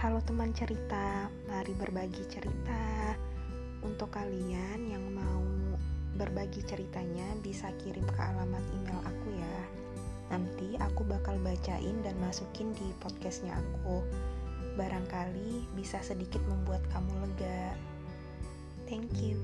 Halo teman cerita, mari berbagi cerita. Untuk kalian yang mau berbagi ceritanya bisa kirim ke alamat email aku ya. Nanti aku bakal bacain dan masukin di podcastnya aku. Barangkali bisa sedikit membuat kamu lega. Thank you.